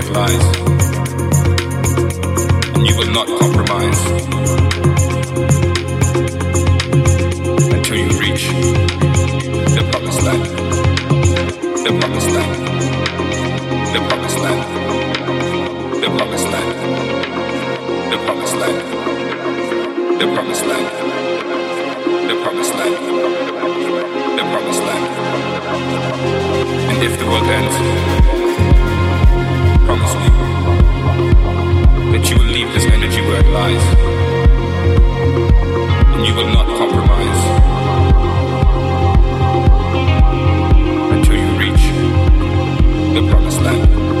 earth lies, and you will not compromise until you reach the promised land. The promised land. The promised land. The promised land. The promised land. The promised land. The promised land. The promised land. And if the world ends. but you will leave this energy where it lies. And you will not compromise until you reach the promised land.